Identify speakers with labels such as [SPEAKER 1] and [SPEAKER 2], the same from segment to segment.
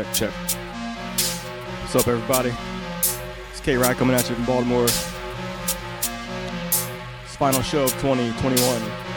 [SPEAKER 1] Check, check. What's up, everybody? It's K-Rai coming at you from Baltimore. It's final show of 2021.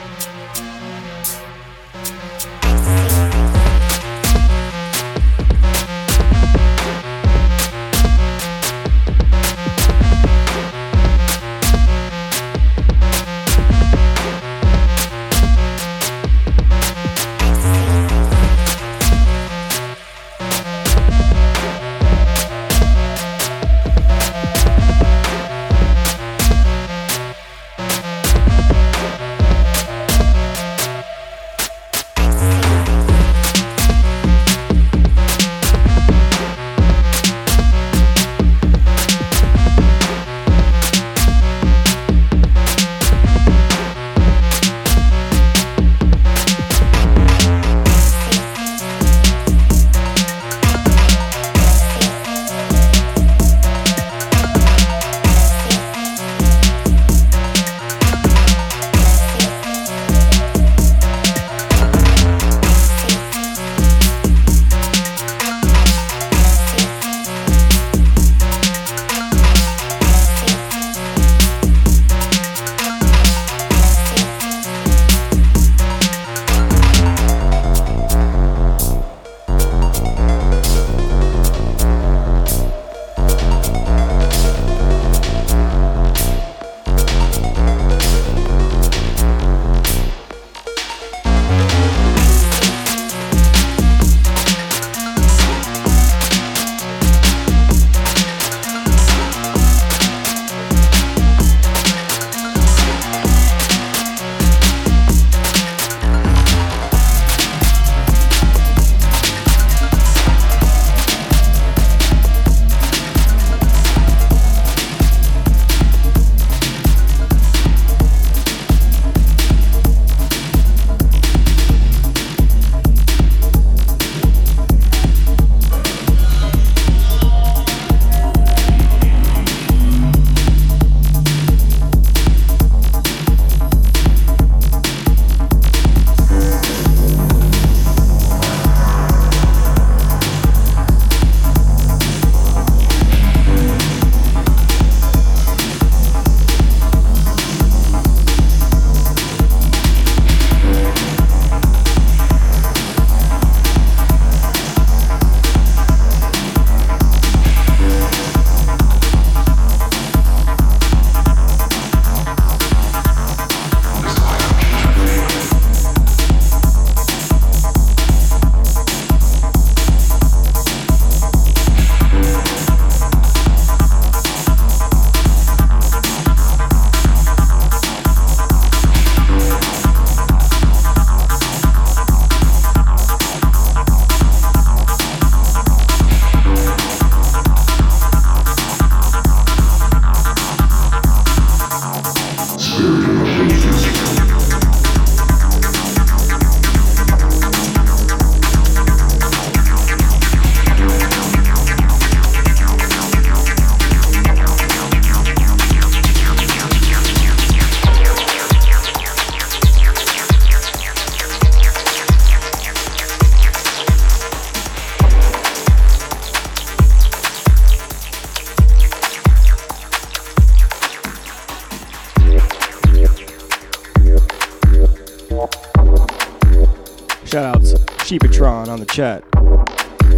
[SPEAKER 1] The chat.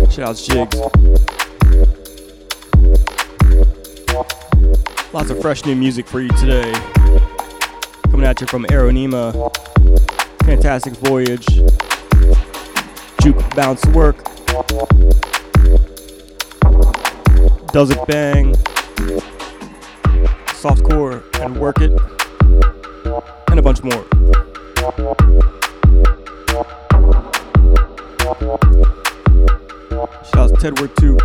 [SPEAKER 1] Shoutouts Jigs. Lots of fresh new music for you today. Coming at you from Aeronema. Fantastic Voyage. Juke Bounce Work. Does It Bang. Softcore and Work It. And a bunch more.
[SPEAKER 2] That
[SPEAKER 3] was Ted Work 2.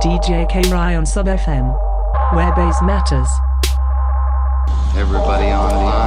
[SPEAKER 3] DJ K-Rai on Sub FM, where bass matters.
[SPEAKER 1] Everybody online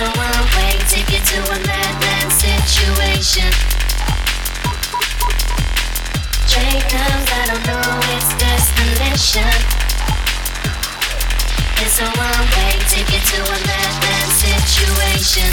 [SPEAKER 4] So I'll wait,
[SPEAKER 5] take you
[SPEAKER 1] to a madman
[SPEAKER 5] situation. Train comes, I don't know its destination. It's a one way ticket to a madman situation.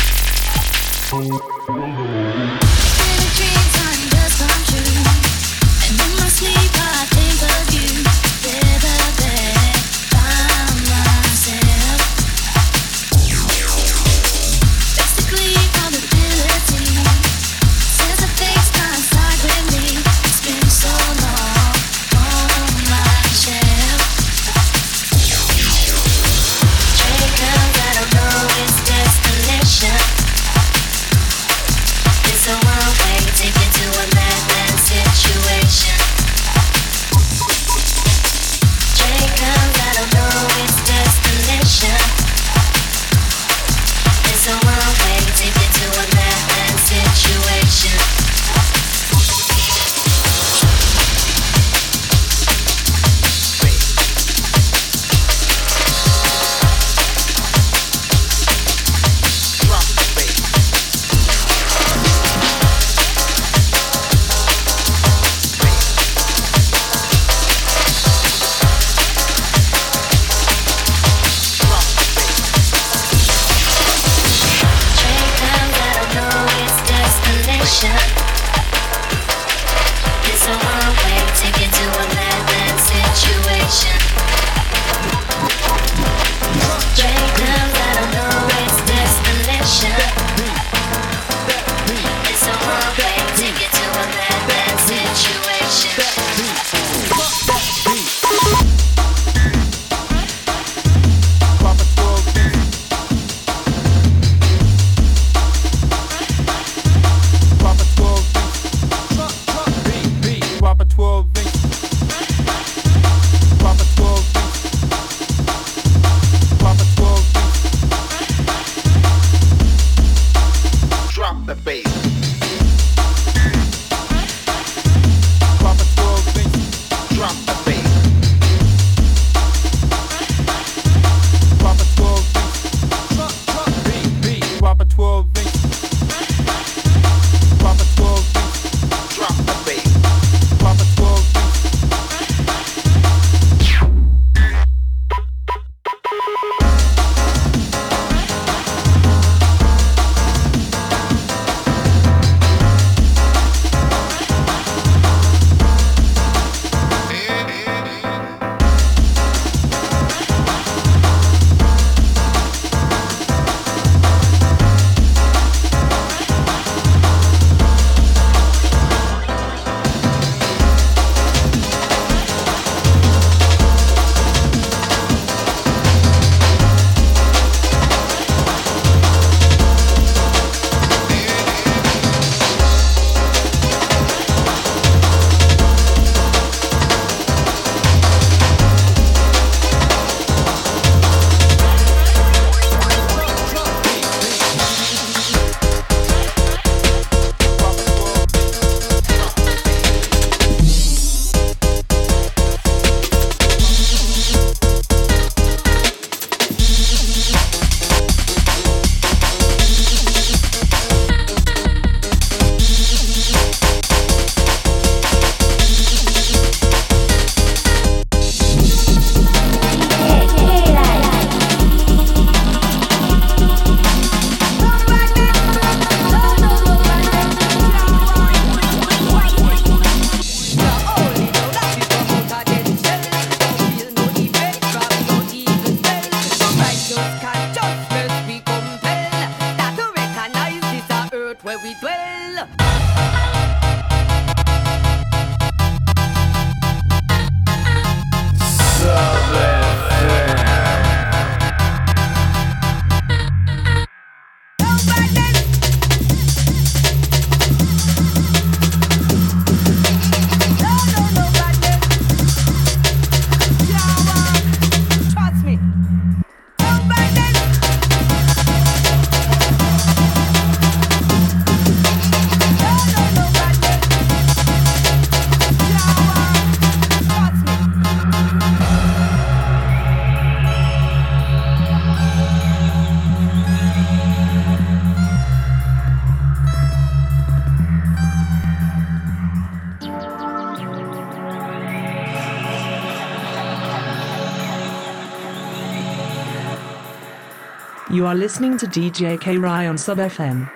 [SPEAKER 5] You
[SPEAKER 3] are listening to DJ K-Rai on Sub FM,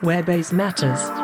[SPEAKER 3] where bass matters.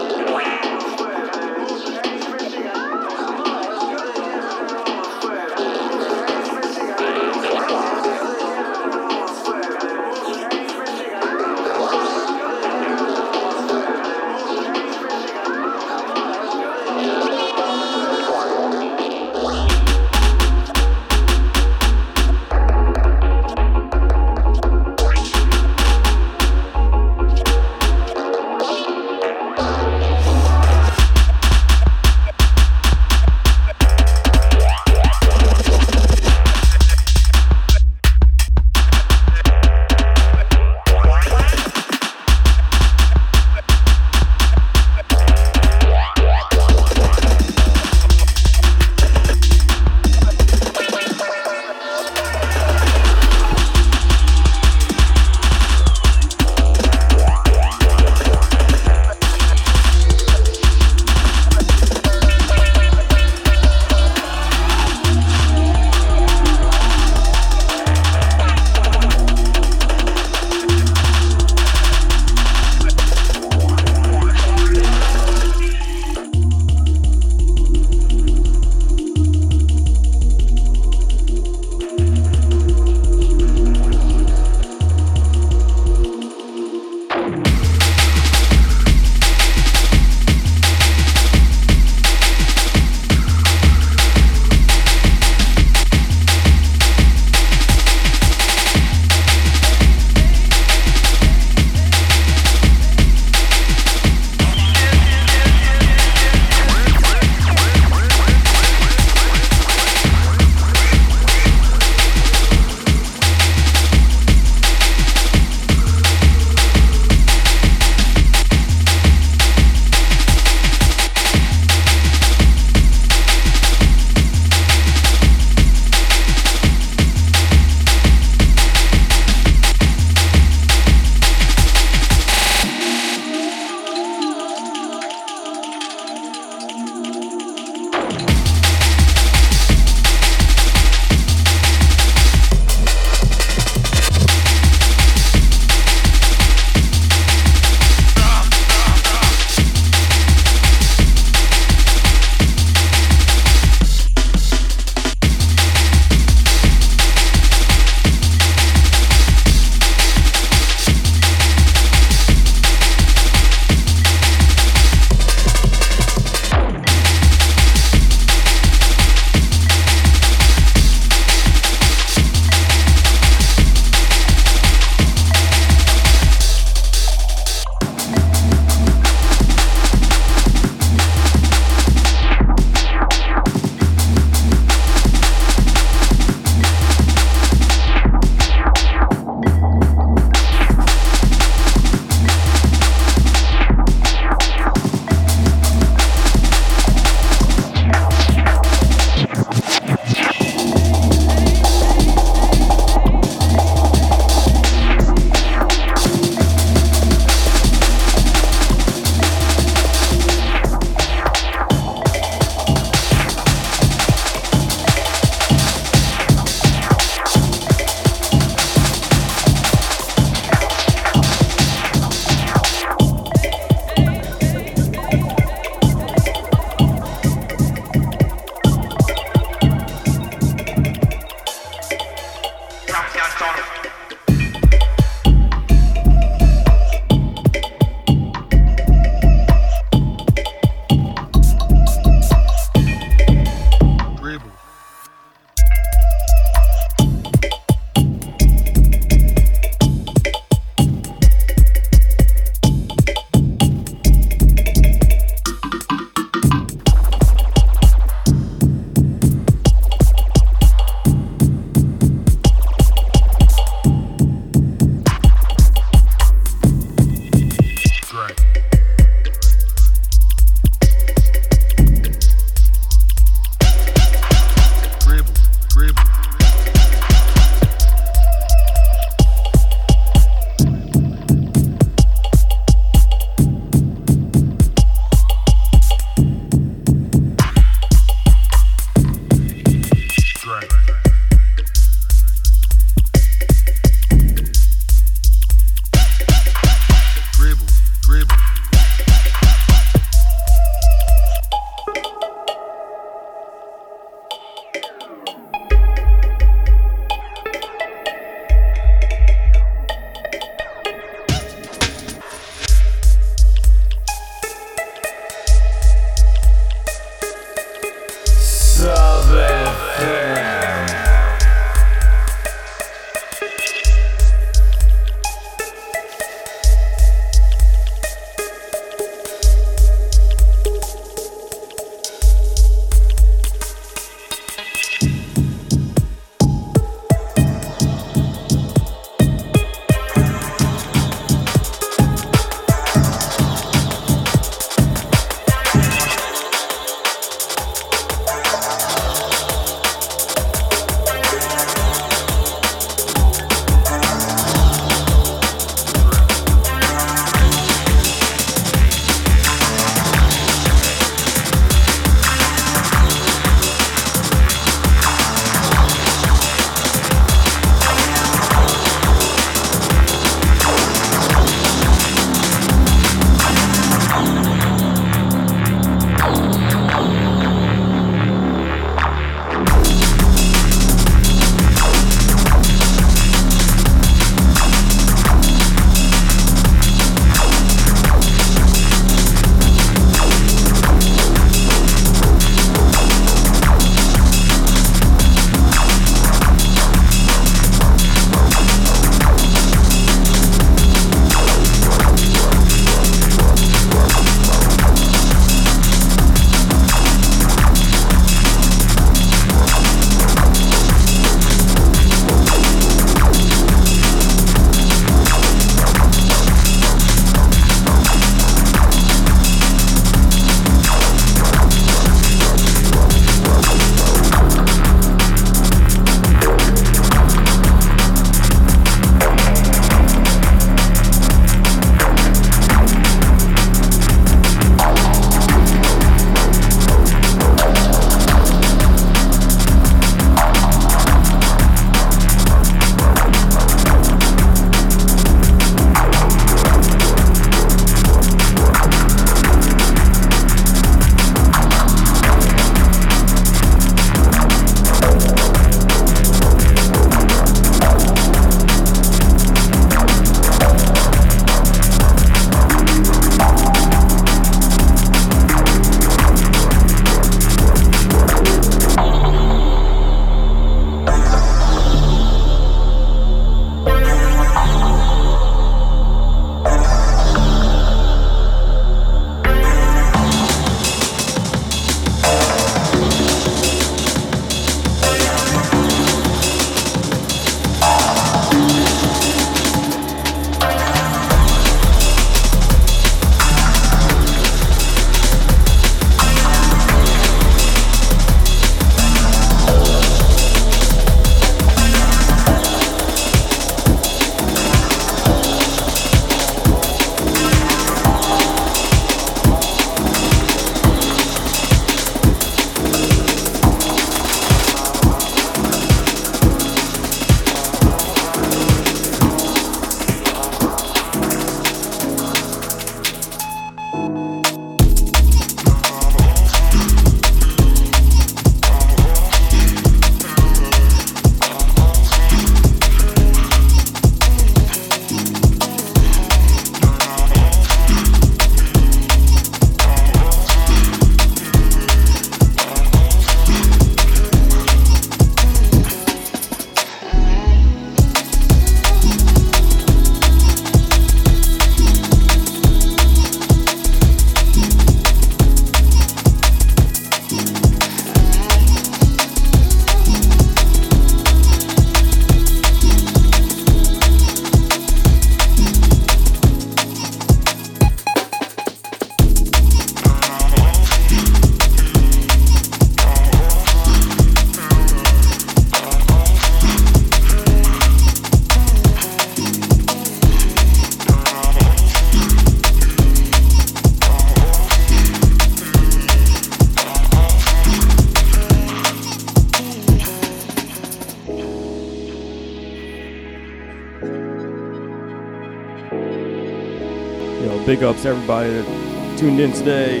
[SPEAKER 1] Big ups to everybody that tuned in today.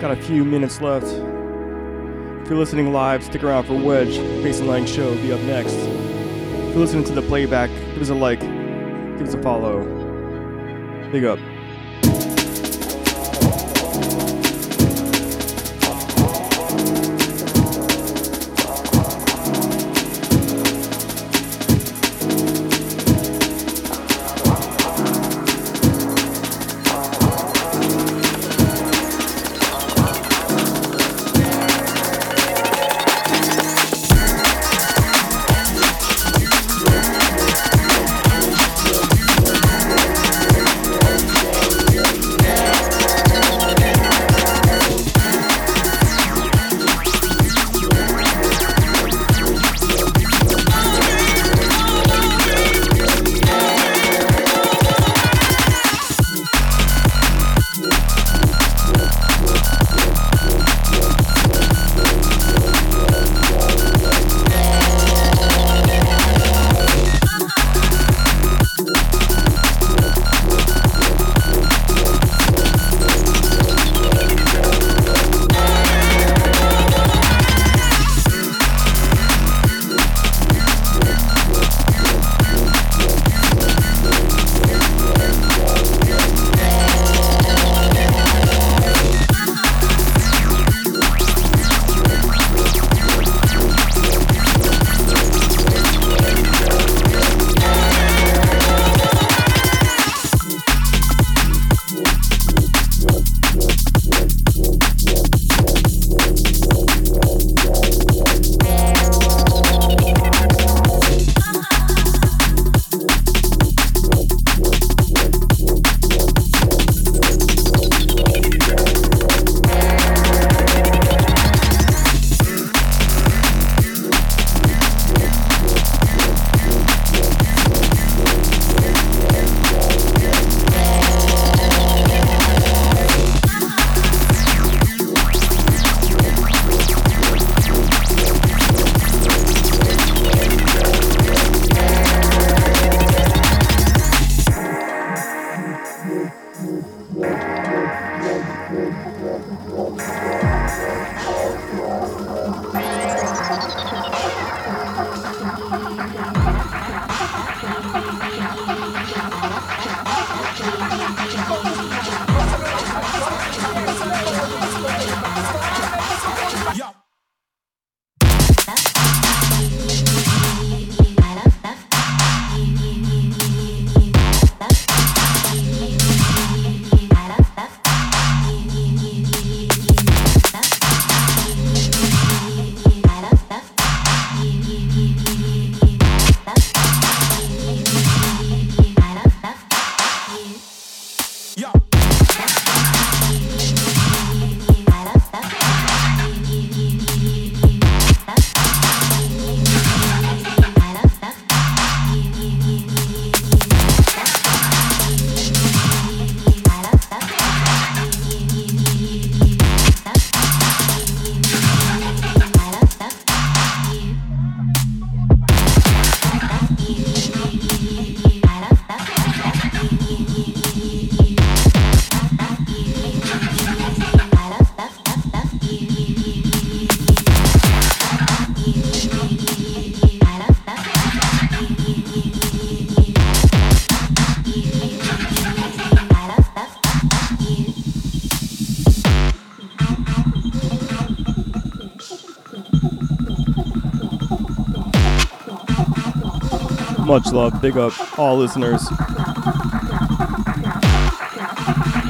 [SPEAKER 1] Got a few minutes left. If you're listening live, stick around for Wedge. And Lang Show be up next. If you're listening to the playback, give us a like, give us a follow. Big up. Much love. Big up all listeners.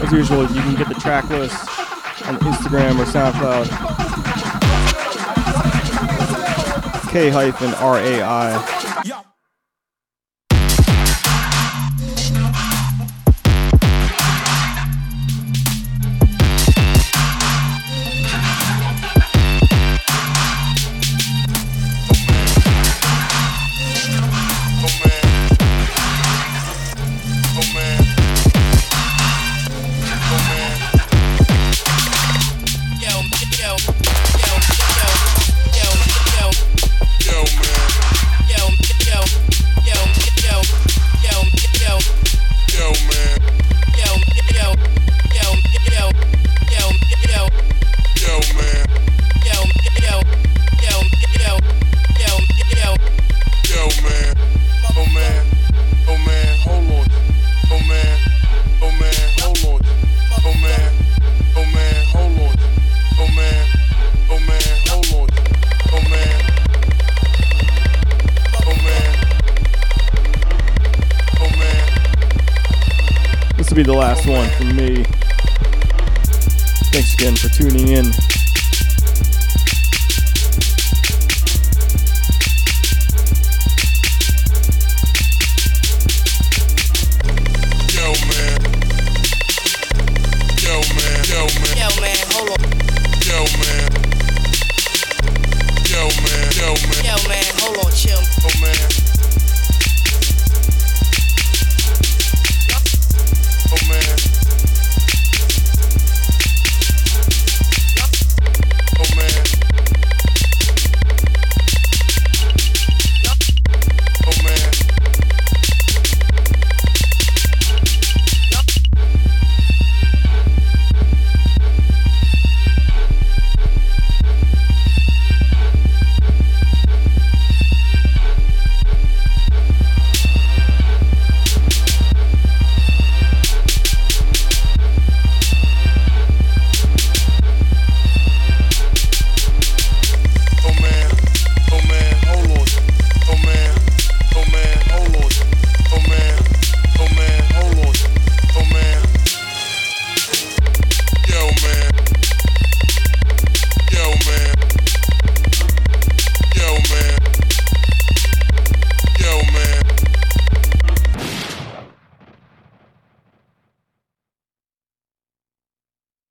[SPEAKER 1] As usual, you can get the track list on Instagram or SoundCloud. K.